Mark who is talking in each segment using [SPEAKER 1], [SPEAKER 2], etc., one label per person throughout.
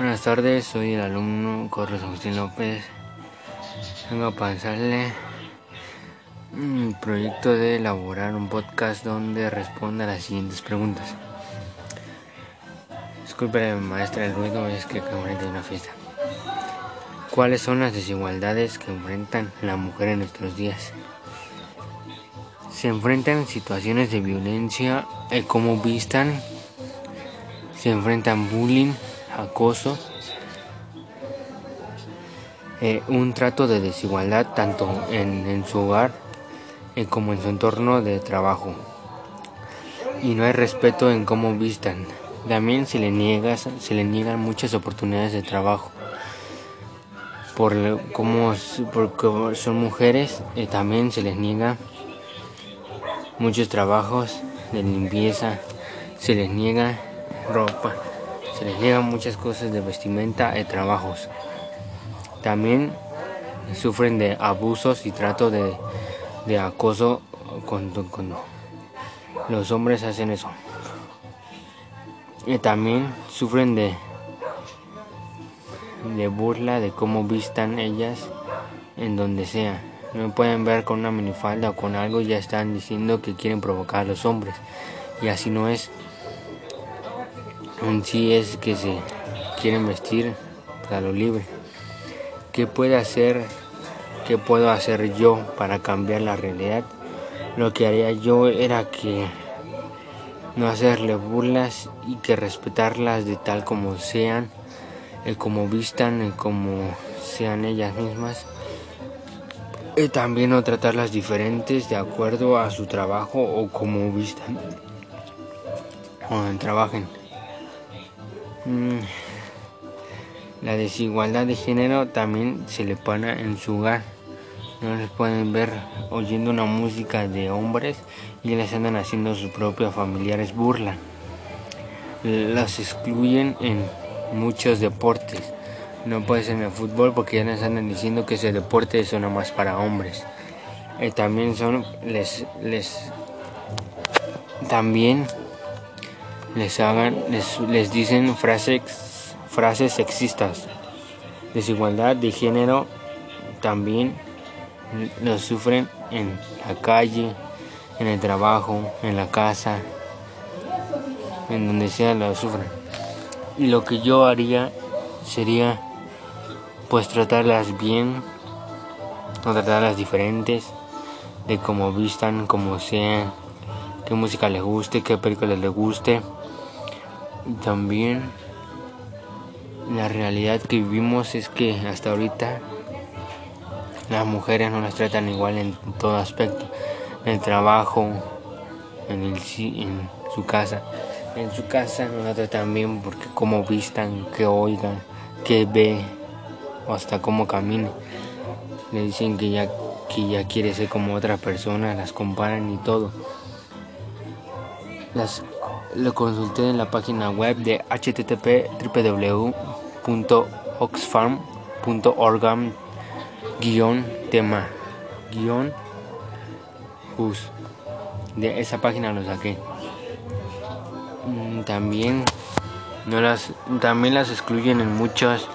[SPEAKER 1] Buenas tardes, soy el alumno Corres Agustín López. Vengo a pasarle un proyecto de elaborar un podcast donde responda a las siguientes preguntas. Disculpe, maestra, el ruido es que acabo de una fiesta. ¿Cuáles son las desigualdades que enfrentan la mujer en nuestros días? Se enfrentan situaciones de violencia, y cómo vistan, se enfrentan bullying, acoso, eh, un trato de desigualdad tanto en, su hogar eh, como en su entorno de trabajo. Y no hay respeto en cómo vistan. También se le, niega, se niegan muchas oportunidades de trabajo. Por como porque son mujeres, eh, también se les niega muchos trabajos de limpieza, se les niega ropa, se les niegan muchas cosas de vestimenta y trabajos. También sufren de abusos y trato de, acoso cuando, los hombres hacen eso. Y también sufren de, de burla de cómo vistan ellas en donde sea. No pueden ver con una minifalda o con algo ya están diciendo que quieren provocar a los hombres. Y así no es en sí es que se quieren vestir a lo libre. ¿Qué puede hacer? ¿Qué puedo hacer yo para cambiar la realidad? Lo que haría yo era que no hacerle burlas y que respetarlas de tal como sean, eh, como vistan, eh, como sean ellas mismas. Y también no tratarlas diferentes de acuerdo a su trabajo o como vistan o trabajen. Mm, la desigualdad de género también se le pone en su hogar. No les pueden ver oyendo una música de hombres y les andan haciendo sus propios familiares burla. Las excluyen en muchos deportes. No puede ser en el fútbol porque ya les andan diciendo que ese deporte es nada más para hombres. Eh, también son les les también les hagan, les, dicen frases, frases sexistas. Desigualdad de género también lo sufren en la calle, en el trabajo, en la casa, en donde sea lo sufren. Y lo que yo haría sería pues tratarlas bien, no tratarlas diferentes, de cómo vistan, como sean, qué música les guste, qué película les guste también la realidad que vivimos es que hasta ahorita las mujeres no las tratan igual en todo aspecto, en el trabajo, en, el, en su casa. En su casa no la tratan bien porque cómo vistan, que oigan, que ve, o hasta cómo camine. Le dicen que ya, que ya quiere ser como otra persona, las comparan y todo. Las lo consulté en la página web de http www.oxfam.org guion tema. Guión de esa página lo saqué. Mm, también no las también las excluyen en muchas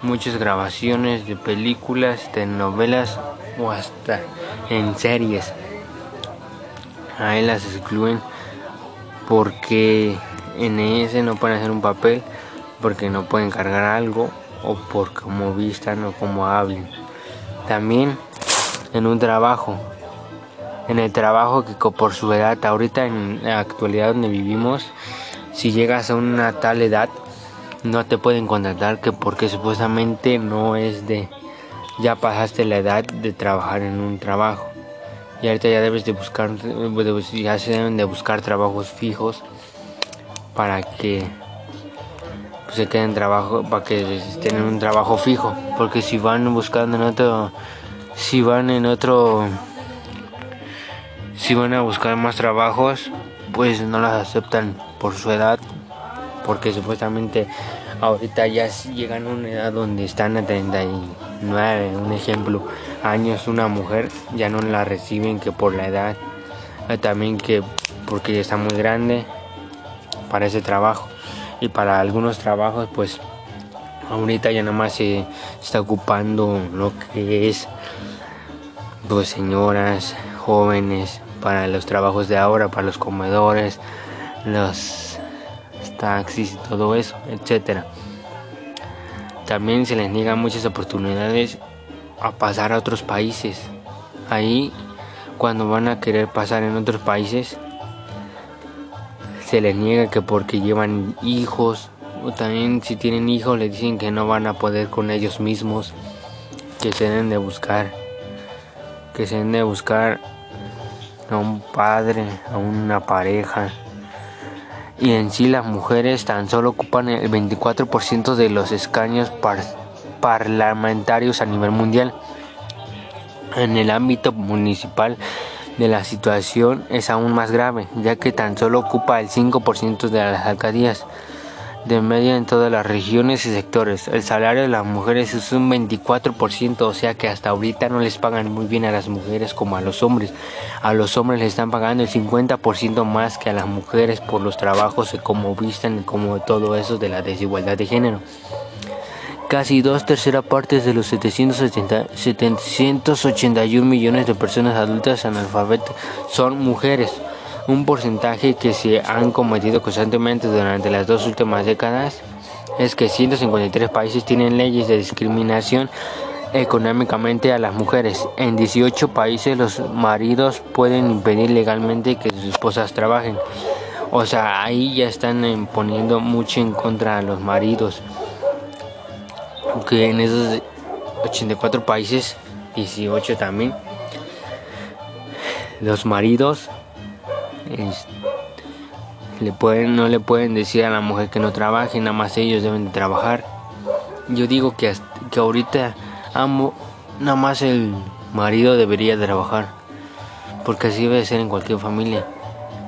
[SPEAKER 1] muchas grabaciones de películas de novelas o hasta en series. Ahí las excluyen porque en ese no pueden hacer un papel porque no pueden cargar algo o por cómo vistan o cómo hablen. También en un trabajo, en el trabajo que por su edad, ahorita en la actualidad donde vivimos, si llegas a una tal edad, no te pueden contratar que porque supuestamente no es de, ya pasaste la edad de trabajar en un trabajo y ahorita ya debes de buscar ya se deben de buscar trabajos fijos para que pues, se queden trabajo para que en un trabajo fijo. Porque si van buscando en otro si van en otro si van a buscar más trabajos pues no las aceptan por su edad. Porque supuestamente ahorita ya llegan a una edad donde están a 39 un ejemplo años una mujer ya no la reciben que por la edad, eh, también que porque ya está muy grande para ese trabajo. Y para algunos trabajos pues Ahorita ya nada más se está ocupando lo que es pues señoras, jóvenes, para los trabajos de ahora, para los comedores, los taxis y todo eso, etcétera. También se les niegan muchas oportunidades a pasar a otros países. Ahí, cuando van a querer pasar en otros países, se les niega que porque llevan hijos o también si tienen hijos les dicen que no van a poder con ellos mismos, que se deben de buscar, que se deben de buscar a un padre, a una pareja. Y en sí las mujeres tan solo ocupan el 24% de los escaños parlamentarios a nivel mundial. En el ámbito municipal de la situación es aún más grave, ya que tan solo ocupa el 5% de las alcaldías de media en todas las regiones y sectores. El salario de las mujeres es un 24%, o sea que hasta ahorita no les pagan muy bien a las mujeres como a los hombres. A los hombres les están pagando el 50% más que a las mujeres por los trabajos y cómo vistan y como todo eso de la desigualdad de género. Casi dos terceras partes de los 780, 781 millones de personas adultas analfabetas son mujeres un porcentaje que se han cometido constantemente durante las dos últimas décadas es que 153 países tienen leyes de discriminación económicamente a las mujeres. En 18 países los maridos pueden impedir legalmente que sus esposas trabajen. O sea, ahí ya están poniendo mucho en contra a los maridos. Que en esos 84 países, 18 también, los maridos le pueden, no le pueden decir a la mujer que no trabaje, nada más ellos deben de trabajar. Yo digo que, que ahorita amo, nada más el marido debería trabajar, porque así debe ser en cualquier familia.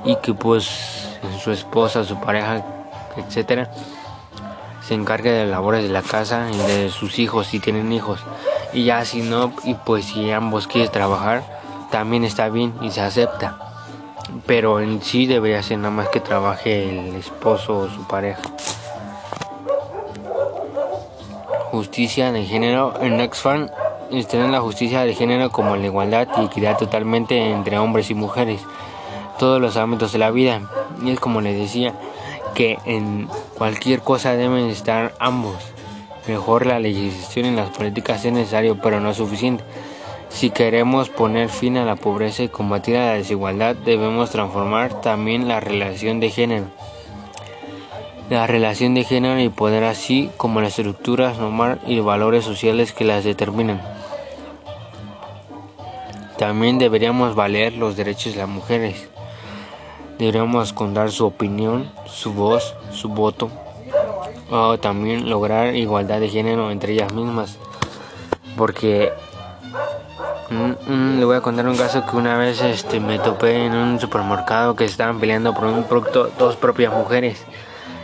[SPEAKER 1] Y que pues su esposa, su pareja, etcétera, se encargue de labores de la casa y de sus hijos si tienen hijos. Y ya si no, y pues si ambos quieren trabajar, también está bien y se acepta pero en sí debería ser nada más que trabaje el esposo o su pareja. Justicia de género en Oxfam en la justicia de género como la igualdad y equidad totalmente entre hombres y mujeres, todos los ámbitos de la vida. Y es como les decía, que en cualquier cosa deben estar ambos. Mejor la legislación en las políticas es necesario, pero no es suficiente. Si queremos poner fin a la pobreza y combatir la desigualdad, debemos transformar también la relación de género. La relación de género y poder así como las estructuras normal y valores sociales que las determinan. También deberíamos valer los derechos de las mujeres. Deberíamos contar su opinión, su voz, su voto. O también lograr igualdad de género entre ellas mismas. Porque le voy a contar un caso que una vez este, me topé en un supermercado que estaban peleando por un producto dos propias mujeres.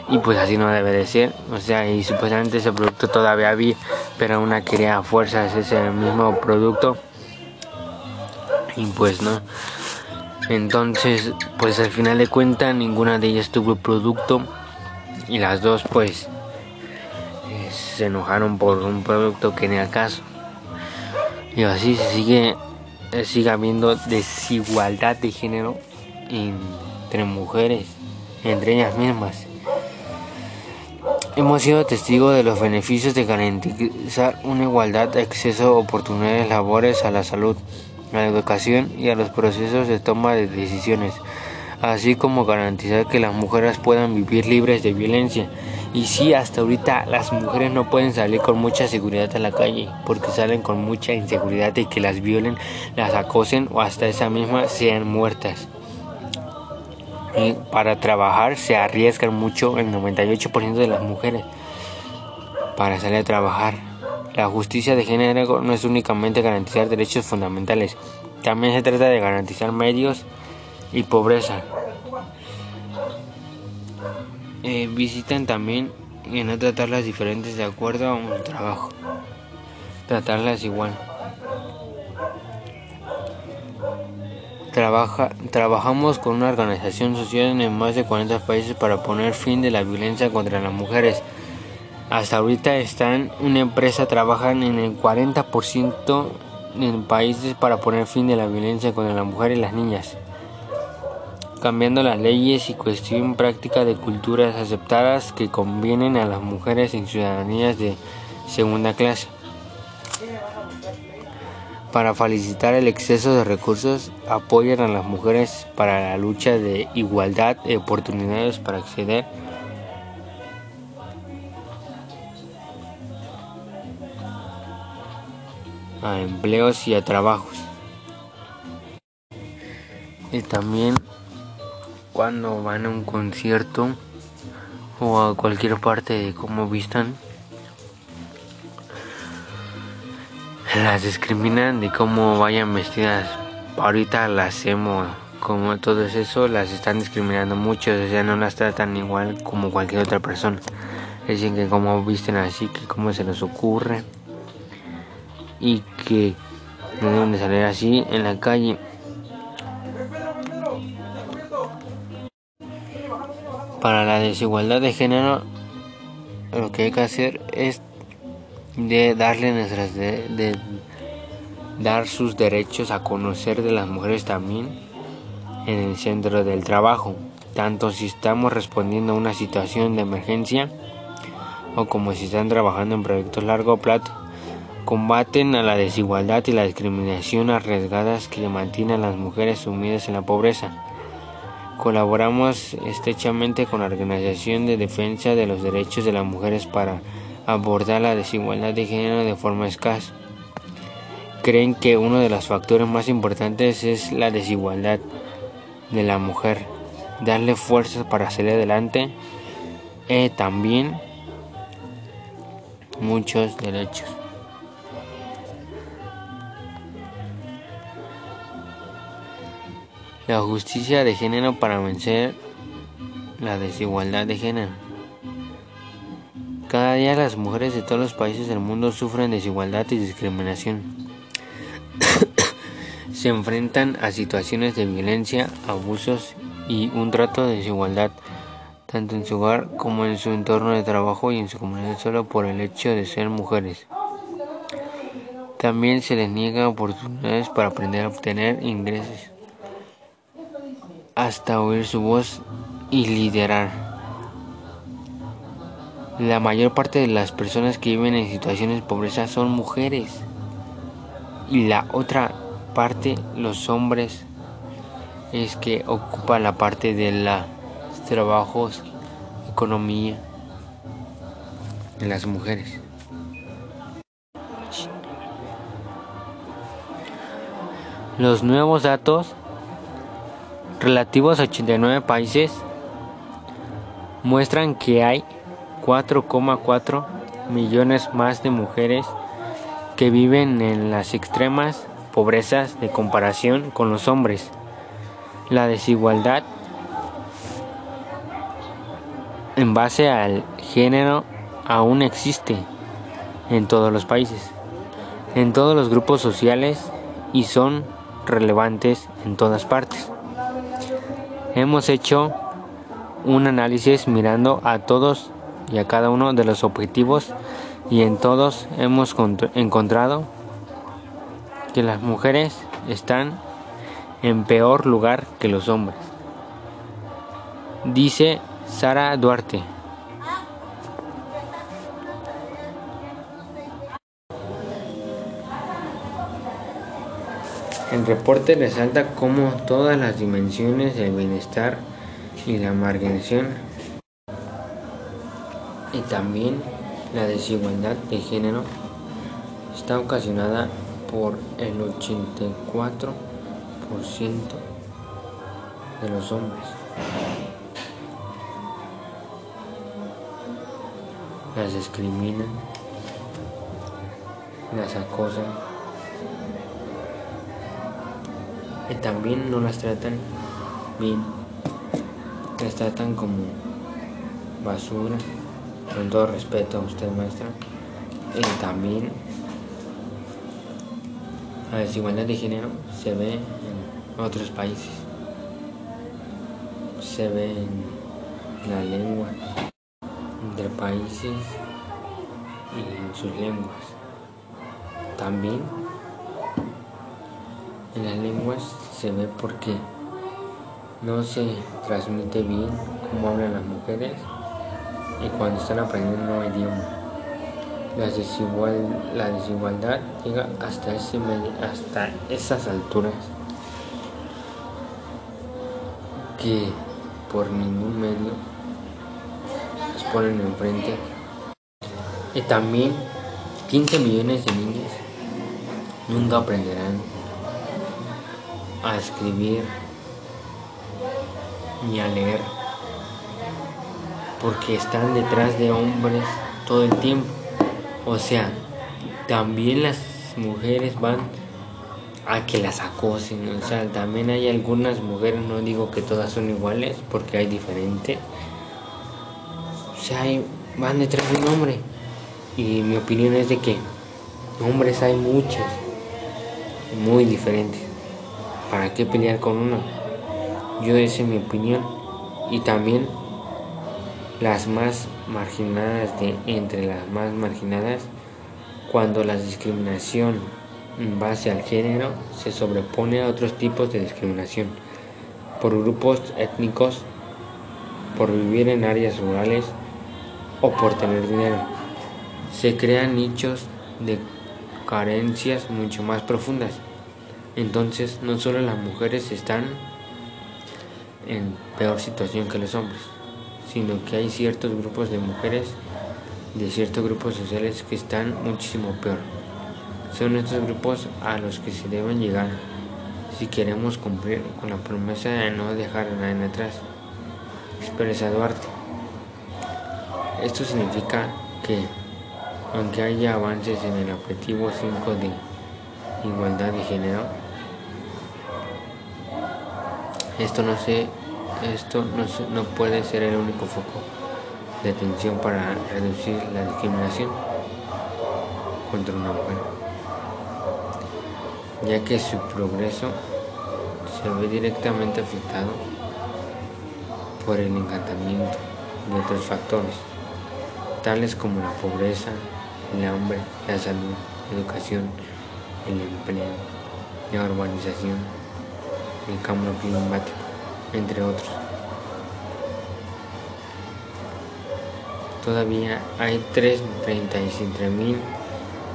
[SPEAKER 1] Y pues así no debe de ser. O sea y supuestamente ese producto todavía había pero una quería a fuerzas ese mismo producto. Y pues no. Entonces pues al final de cuentas ninguna de ellas tuvo el producto. Y las dos pues eh, se enojaron por un producto que ni al caso y así se sigue, eh, sigue habiendo desigualdad de género entre mujeres, entre ellas mismas. Hemos sido testigos de los beneficios de garantizar una igualdad de acceso a oportunidades laborales a la salud, a la educación y a los procesos de toma de decisiones, así como garantizar que las mujeres puedan vivir libres de violencia y sí, hasta ahorita las mujeres no pueden salir con mucha seguridad a la calle porque salen con mucha inseguridad de que las violen, las acosen o hasta esa misma sean muertas. Y para trabajar se arriesgan mucho el 98% de las mujeres para salir a trabajar. La justicia de género no es únicamente garantizar derechos fundamentales, también se trata de garantizar medios y pobreza. Eh, visitan también y no tratarlas diferentes de acuerdo a un trabajo. Tratarlas igual. Trabaja, trabajamos con una organización social en más de 40 países para poner fin de la violencia contra las mujeres. Hasta ahorita están una empresa trabajan en el 40% en países para poner fin de la violencia contra la mujer y las niñas, cambiando las leyes y cuestión práctica de culturas aceptadas que convienen a las mujeres en ciudadanías de segunda clase. Para facilitar el exceso de recursos, apoyan a las mujeres para la lucha de igualdad de oportunidades para acceder a empleos y a trabajos. Y también cuando van a un concierto o a cualquier parte de cómo vistan, las discriminan de cómo vayan vestidas. Ahorita las emo, como todo eso, las están discriminando mucho, o sea, no las tratan igual como cualquier otra persona. Dicen que cómo visten así, que cómo se les ocurre y que no deben de salir así en la calle. Para la desigualdad de género, lo que hay que hacer es de darle nuestras dar sus derechos a conocer de las mujeres también en el centro del trabajo, tanto si estamos respondiendo a una situación de emergencia o como si están trabajando en proyectos largo plazo combaten a la desigualdad y la discriminación arriesgadas que mantienen a las mujeres sumidas en la pobreza. Colaboramos estrechamente con la Organización de Defensa de los Derechos de las Mujeres para abordar la desigualdad de género de forma escasa. Creen que uno de los factores más importantes es la desigualdad de la mujer, darle fuerza para salir adelante y también muchos derechos. La justicia de género para vencer la desigualdad de género. Cada día las mujeres de todos los países del mundo sufren desigualdad y discriminación. Se enfrentan a situaciones de violencia, abusos y un trato de desigualdad, tanto en su hogar como en su entorno de trabajo y en su comunidad solo por el hecho de ser mujeres. También se les niega oportunidades para aprender a obtener ingresos hasta oír su voz y liderar. La mayor parte de las personas que viven en situaciones de pobreza son mujeres y la otra parte, los hombres, es que ocupa la parte de los trabajos, economía, las mujeres. Los nuevos datos relativos a 89 países muestran que hay 4,4 millones más de mujeres que viven en las extremas pobrezas de comparación con los hombres. La desigualdad en base al género aún existe en todos los países, en todos los grupos sociales y son relevantes en todas partes. Hemos hecho un análisis mirando a todos y a cada uno de los objetivos y en todos hemos encontrado que las mujeres están en peor lugar que los hombres. Dice Sara Duarte. El reporte resalta cómo todas las dimensiones del bienestar y la marginación y también la desigualdad de género está ocasionada por el 84% de los hombres. Las discriminan, las acosan también no las tratan bien. Las tratan como basura, con todo respeto a usted maestra. Y también la desigualdad de género se ve en otros países. Se ve en la lengua entre países y en sus lenguas. También en las lenguas se ve porque no se transmite bien cómo hablan las mujeres y cuando están aprendiendo un idioma. La, la desigualdad llega hasta, ese, hasta esas alturas que por ningún medio las ponen enfrente. Y también 15 millones de niños nunca aprenderán a escribir ni a leer porque están detrás de hombres todo el tiempo. O sea, también las mujeres van a que las acosen. O sea, también hay algunas mujeres, no digo que todas son iguales, porque hay diferente. O sea, van detrás de un hombre. Y mi opinión es de que hombres hay muchos, muy diferentes. ¿Para qué pelear con uno? Yo esa es mi opinión. Y también las más marginadas de entre las más marginadas cuando la discriminación en base al género se sobrepone a otros tipos de discriminación por grupos étnicos, por vivir en áreas rurales o por tener dinero. Se crean nichos de carencias mucho más profundas. Entonces no solo las mujeres están en peor situación que los hombres, sino que hay ciertos grupos de mujeres de ciertos grupos sociales que están muchísimo peor. Son estos grupos a los que se deben llegar si queremos cumplir con la promesa de no dejar a nadie atrás. Expresa Duarte. Esto significa que, aunque haya avances en el objetivo 5 de igualdad de género, esto no, se, esto no, no puede ser el único foco de atención para reducir la discriminación contra una mujer. Ya que su progreso se ve directamente afectado por el encantamiento de otros factores, tales como la pobreza, el hambre, la salud, la educación, el empleo, la urbanización, el cambio climático, entre otros. Todavía hay 333 mil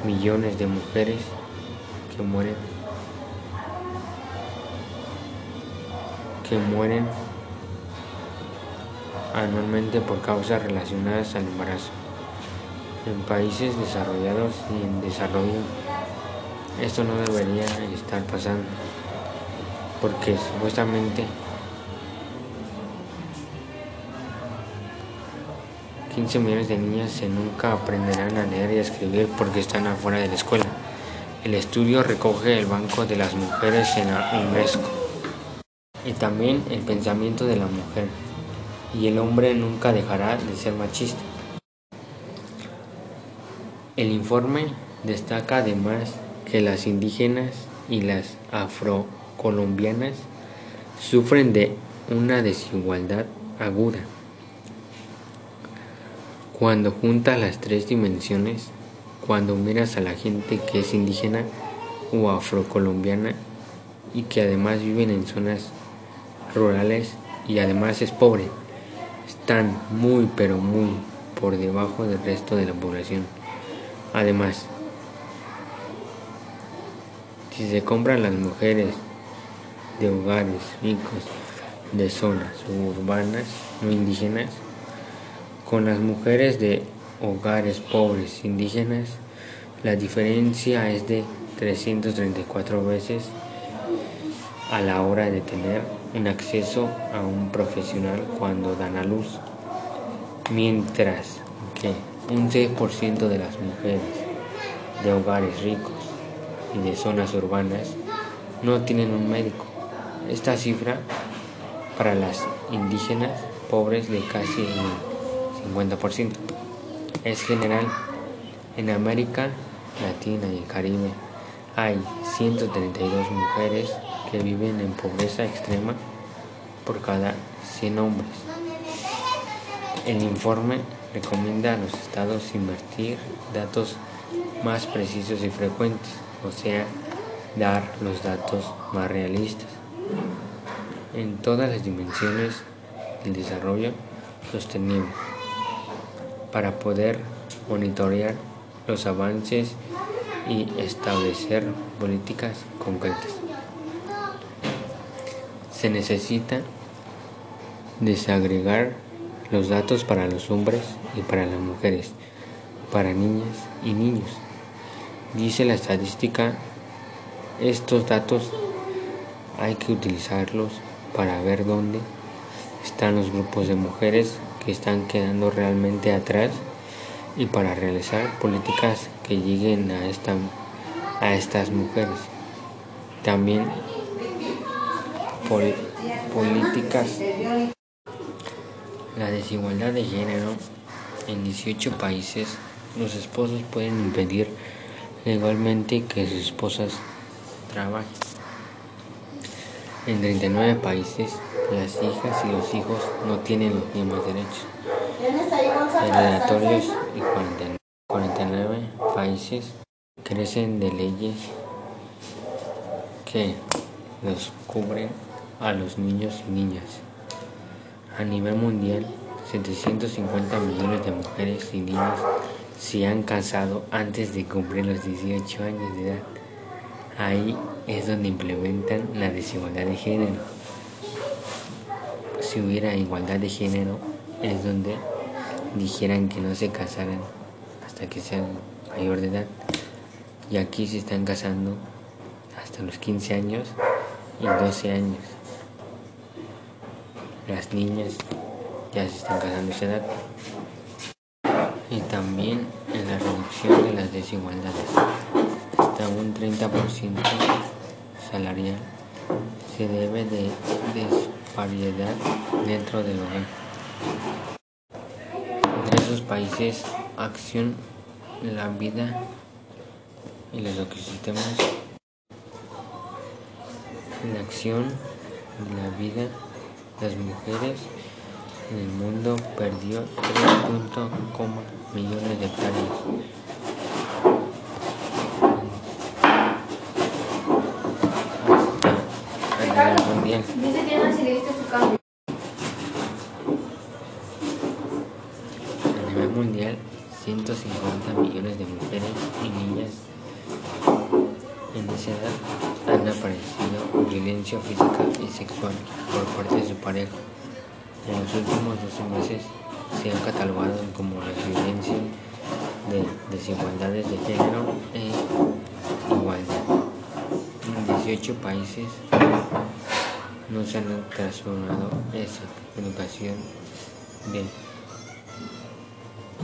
[SPEAKER 1] millones de mujeres que mueren que mueren anualmente por causas relacionadas al embarazo. En países desarrollados y en desarrollo, esto no debería estar pasando, porque supuestamente 15 millones de niñas nunca aprenderán a leer y a escribir porque están afuera de la escuela. El estudio recoge el Banco de las Mujeres en la UNESCO y también el pensamiento de la mujer, y el hombre nunca dejará de ser machista. El informe destaca además que las indígenas y las afrocolombianas sufren de una desigualdad aguda. Cuando juntas las tres dimensiones, cuando miras a la gente que es indígena o afrocolombiana y que además viven en zonas rurales y además es pobre. Están muy pero muy por debajo del resto de la población. Además, si se compran las mujeres de hogares ricos de zonas urbanas no indígenas con las mujeres de hogares pobres indígenas, la diferencia es de 334 veces a la hora de tener un acceso a un profesional cuando dan a luz, mientras que un 6% de las mujeres de hogares ricos y de zonas urbanas no tienen un médico. Esta cifra para las indígenas pobres de casi el 50% es general. En América Latina y el Caribe hay 132 mujeres que viven en pobreza extrema por cada 100 hombres. El informe recomienda a los estados invertir datos más precisos y frecuentes, o sea, dar los datos más realistas en todas las dimensiones del desarrollo sostenible para poder monitorear los avances y establecer políticas concretas. Se necesita desagregar los datos para los hombres y para las mujeres, para niñas y niños. Dice la estadística, estos datos hay que utilizarlos para ver dónde están los grupos de mujeres que están quedando realmente atrás y para realizar políticas que lleguen a, esta, a estas mujeres. También políticas. La desigualdad de género en 18 países, los esposos pueden impedir legalmente que sus esposas trabajen. En 39 países, las hijas y los hijos no tienen los mismos derechos. En relatorios y 49 países crecen de leyes que los cubren a los niños y niñas. A nivel mundial, 750 millones de mujeres y niños se han casado antes de cumplir los 18 años de edad. Ahí es donde implementan la desigualdad de género. Si hubiera igualdad de género, es donde dijeran que no se casaran hasta que sean mayor de edad. Y aquí se están casando hasta los 15 años y 12 años. Las niñas ya se están casando a esa edad. Y también en la reducción de las desigualdades. Hasta un 30% salarial se debe de disparidad dentro del hogar. En esos países, acción, la vida y los ecosistemas la acción, la vida, las mujeres en el mundo perdió 3.0 millones de hectáreas. Hasta a nivel mundial. A nivel mundial, 150 millones de mujeres y niñas en esa edad han aparecido violencia física y sexual por parte de su pareja. En los últimos 12 meses se han catalogado como la violencia de desigualdades de género e igualdad. En 18 países no se han transformado esa educación de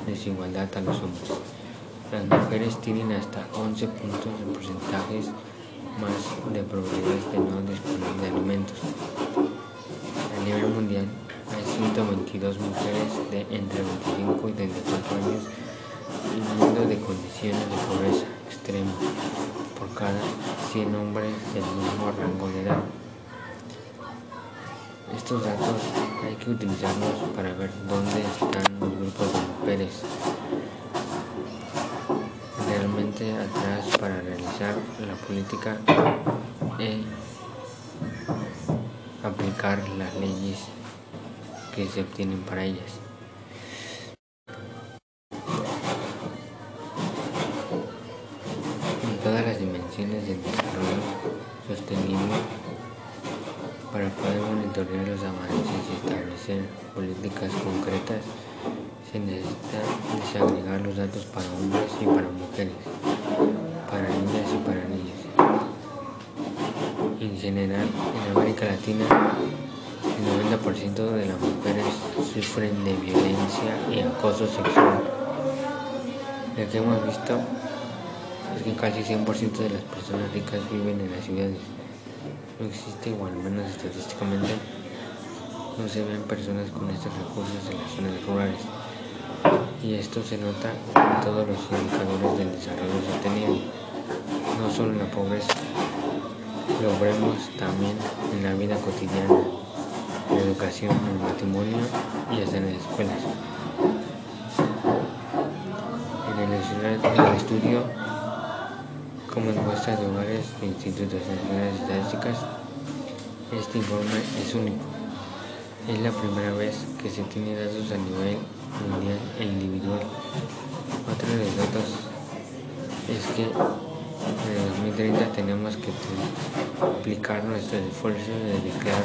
[SPEAKER 1] desigualdad a los hombres. Las mujeres tienen hasta 11 puntos de porcentajes más de probabilidades de no disponer de alimentos. A nivel mundial, hay 122 mujeres de entre 25 y 34 años viviendo de condiciones de pobreza extrema por cada 100 hombres del mismo rango de edad. Estos datos hay que utilizarlos para ver dónde están los grupos de mujeres realmente atrás para realizar la política e aplicar las leyes que se obtienen para ellas. Se necesita desagregar los datos para hombres y para mujeres, para niñas y para niños. En general, en América Latina, el 90% de las mujeres sufren de violencia y acoso sexual. Lo que hemos visto es que casi 100% de las personas ricas viven en las ciudades. No existe, o al menos estadísticamente, no se ven personas con estos recursos en las zonas rurales y esto se nota en todos los indicadores del desarrollo sostenible, no solo en la pobreza, lo vemos también en la vida cotidiana, en la educación, en el matrimonio y hasta en las escuelas. el estudio como encuesta de hogares de institutos nacionales estadísticas, este informe es único. Es la primera vez que se tiene datos a nivel mundial e individual. Otro de los datos es que en 2030 tenemos que aplicar nuestros esfuerzos de declarar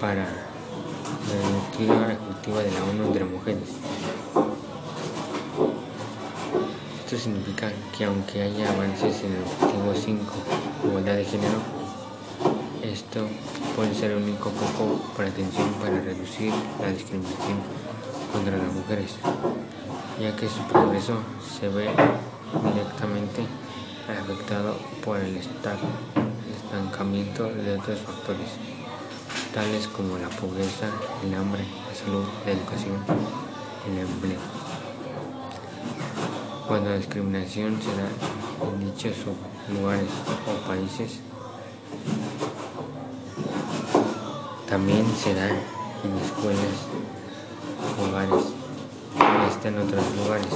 [SPEAKER 1] para la directiva ejecutiva de la ONU entre mujeres. Esto significa que aunque haya avances en el objetivo 5, igualdad de género, esto puede ser el único foco para atención para reducir la discriminación contra las mujeres, ya que su progreso se ve directamente afectado por el estancamiento de otros factores, tales como la pobreza, el hambre, la salud, la educación, el empleo. Cuando la discriminación se da en dichos lugares o países, también se da en escuelas, hogares y hasta en otros lugares.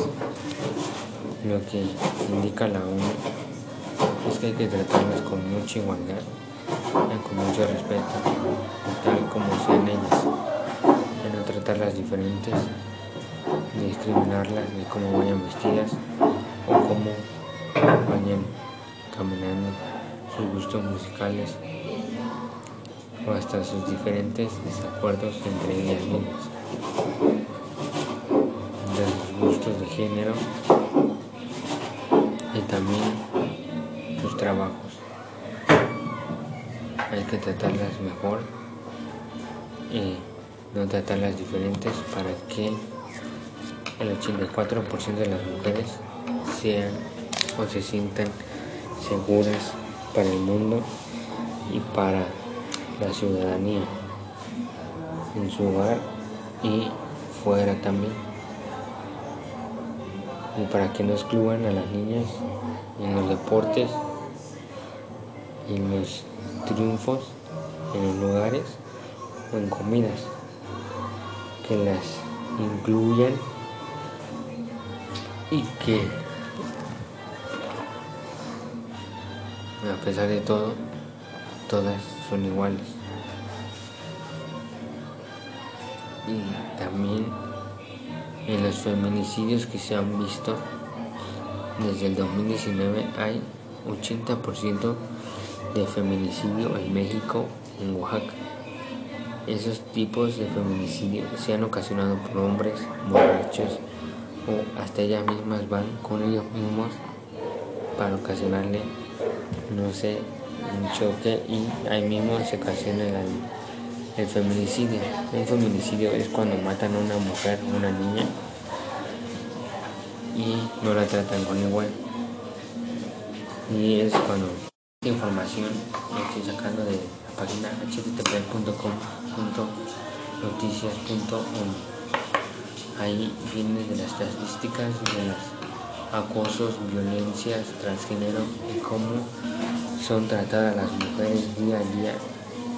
[SPEAKER 1] Lo que indica la ONU es que hay que tratarlas con mucha igualdad y con mucho respeto, tal como sean ellas, y no tratarlas diferentes, discriminarlas, ni cómo vayan vestidas o cómo vayan caminando, sus gustos musicales o hasta sus diferentes desacuerdos entre ellas mismas, de sus gustos de género y también sus trabajos. Hay que tratarlas mejor y no tratarlas diferentes para que el 84% de las mujeres sean o se sientan seguras para el mundo y para la ciudadanía en su hogar y fuera también. Y para que no excluyan a las niñas en los deportes, en los triunfos, en los lugares o en comidas, que las incluyan y que a pesar de todo, todas son iguales. Y también en los feminicidios que se han visto desde el 2019 hay 80% de feminicidio en México, en Oaxaca. Esos tipos de feminicidio se han ocasionado por hombres borrachos o hasta ellas mismas van con ellos mismos para ocasionarle, no sé, un choque y ahí mismo se ocasiona el el feminicidio. Un feminicidio es cuando matan a una mujer, una niña, y no la tratan con igual. Y es cuando esta información la estoy sacando de la página http.com.noticias.1. Ahí viene de las estadísticas de los acosos, violencias transgénero y cómo son tratadas las mujeres día a día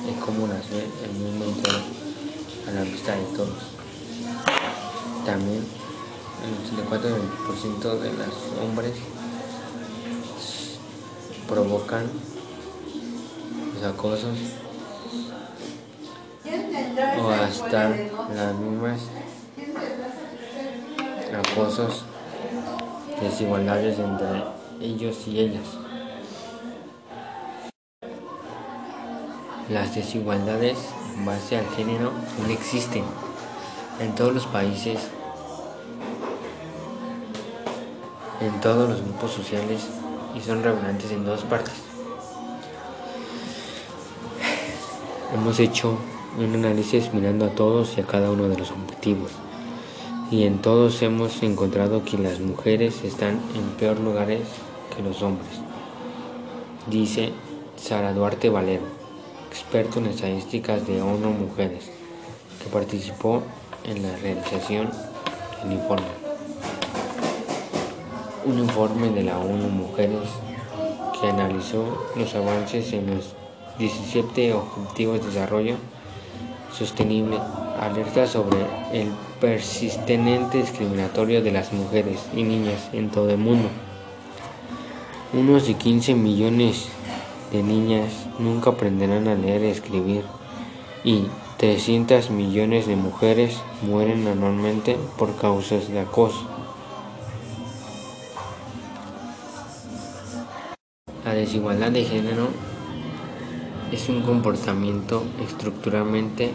[SPEAKER 1] y cómo las ve el mundo entero a la vista de todos. También el 84% de los hombres provocan los acosos o hasta las mismas acosos, desigualdades entre ellos y ellas. Las desigualdades en base al género existen en todos los países, en todos los grupos sociales y son revelantes en dos partes. Hemos hecho un análisis mirando a todos y a cada uno de los objetivos y en todos hemos encontrado que las mujeres están en peor lugares que los hombres, dice Sara Duarte Valero experto en estadísticas de ONU Mujeres, que participó en la realización del informe. Un informe de la ONU Mujeres que analizó los avances en los 17 Objetivos de Desarrollo Sostenible, alerta sobre el persistente discriminatorio de las mujeres y niñas en todo el mundo. Unos de 15 millones de niñas nunca aprenderán a leer y escribir y 300 millones de mujeres mueren anualmente por causas de acoso. La desigualdad de género es un comportamiento estructuralmente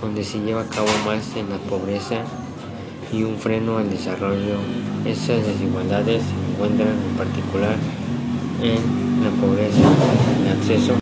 [SPEAKER 1] donde se lleva a cabo más en la pobreza y un freno al desarrollo. Esas desigualdades se encuentran en particular en la pobreza, el acceso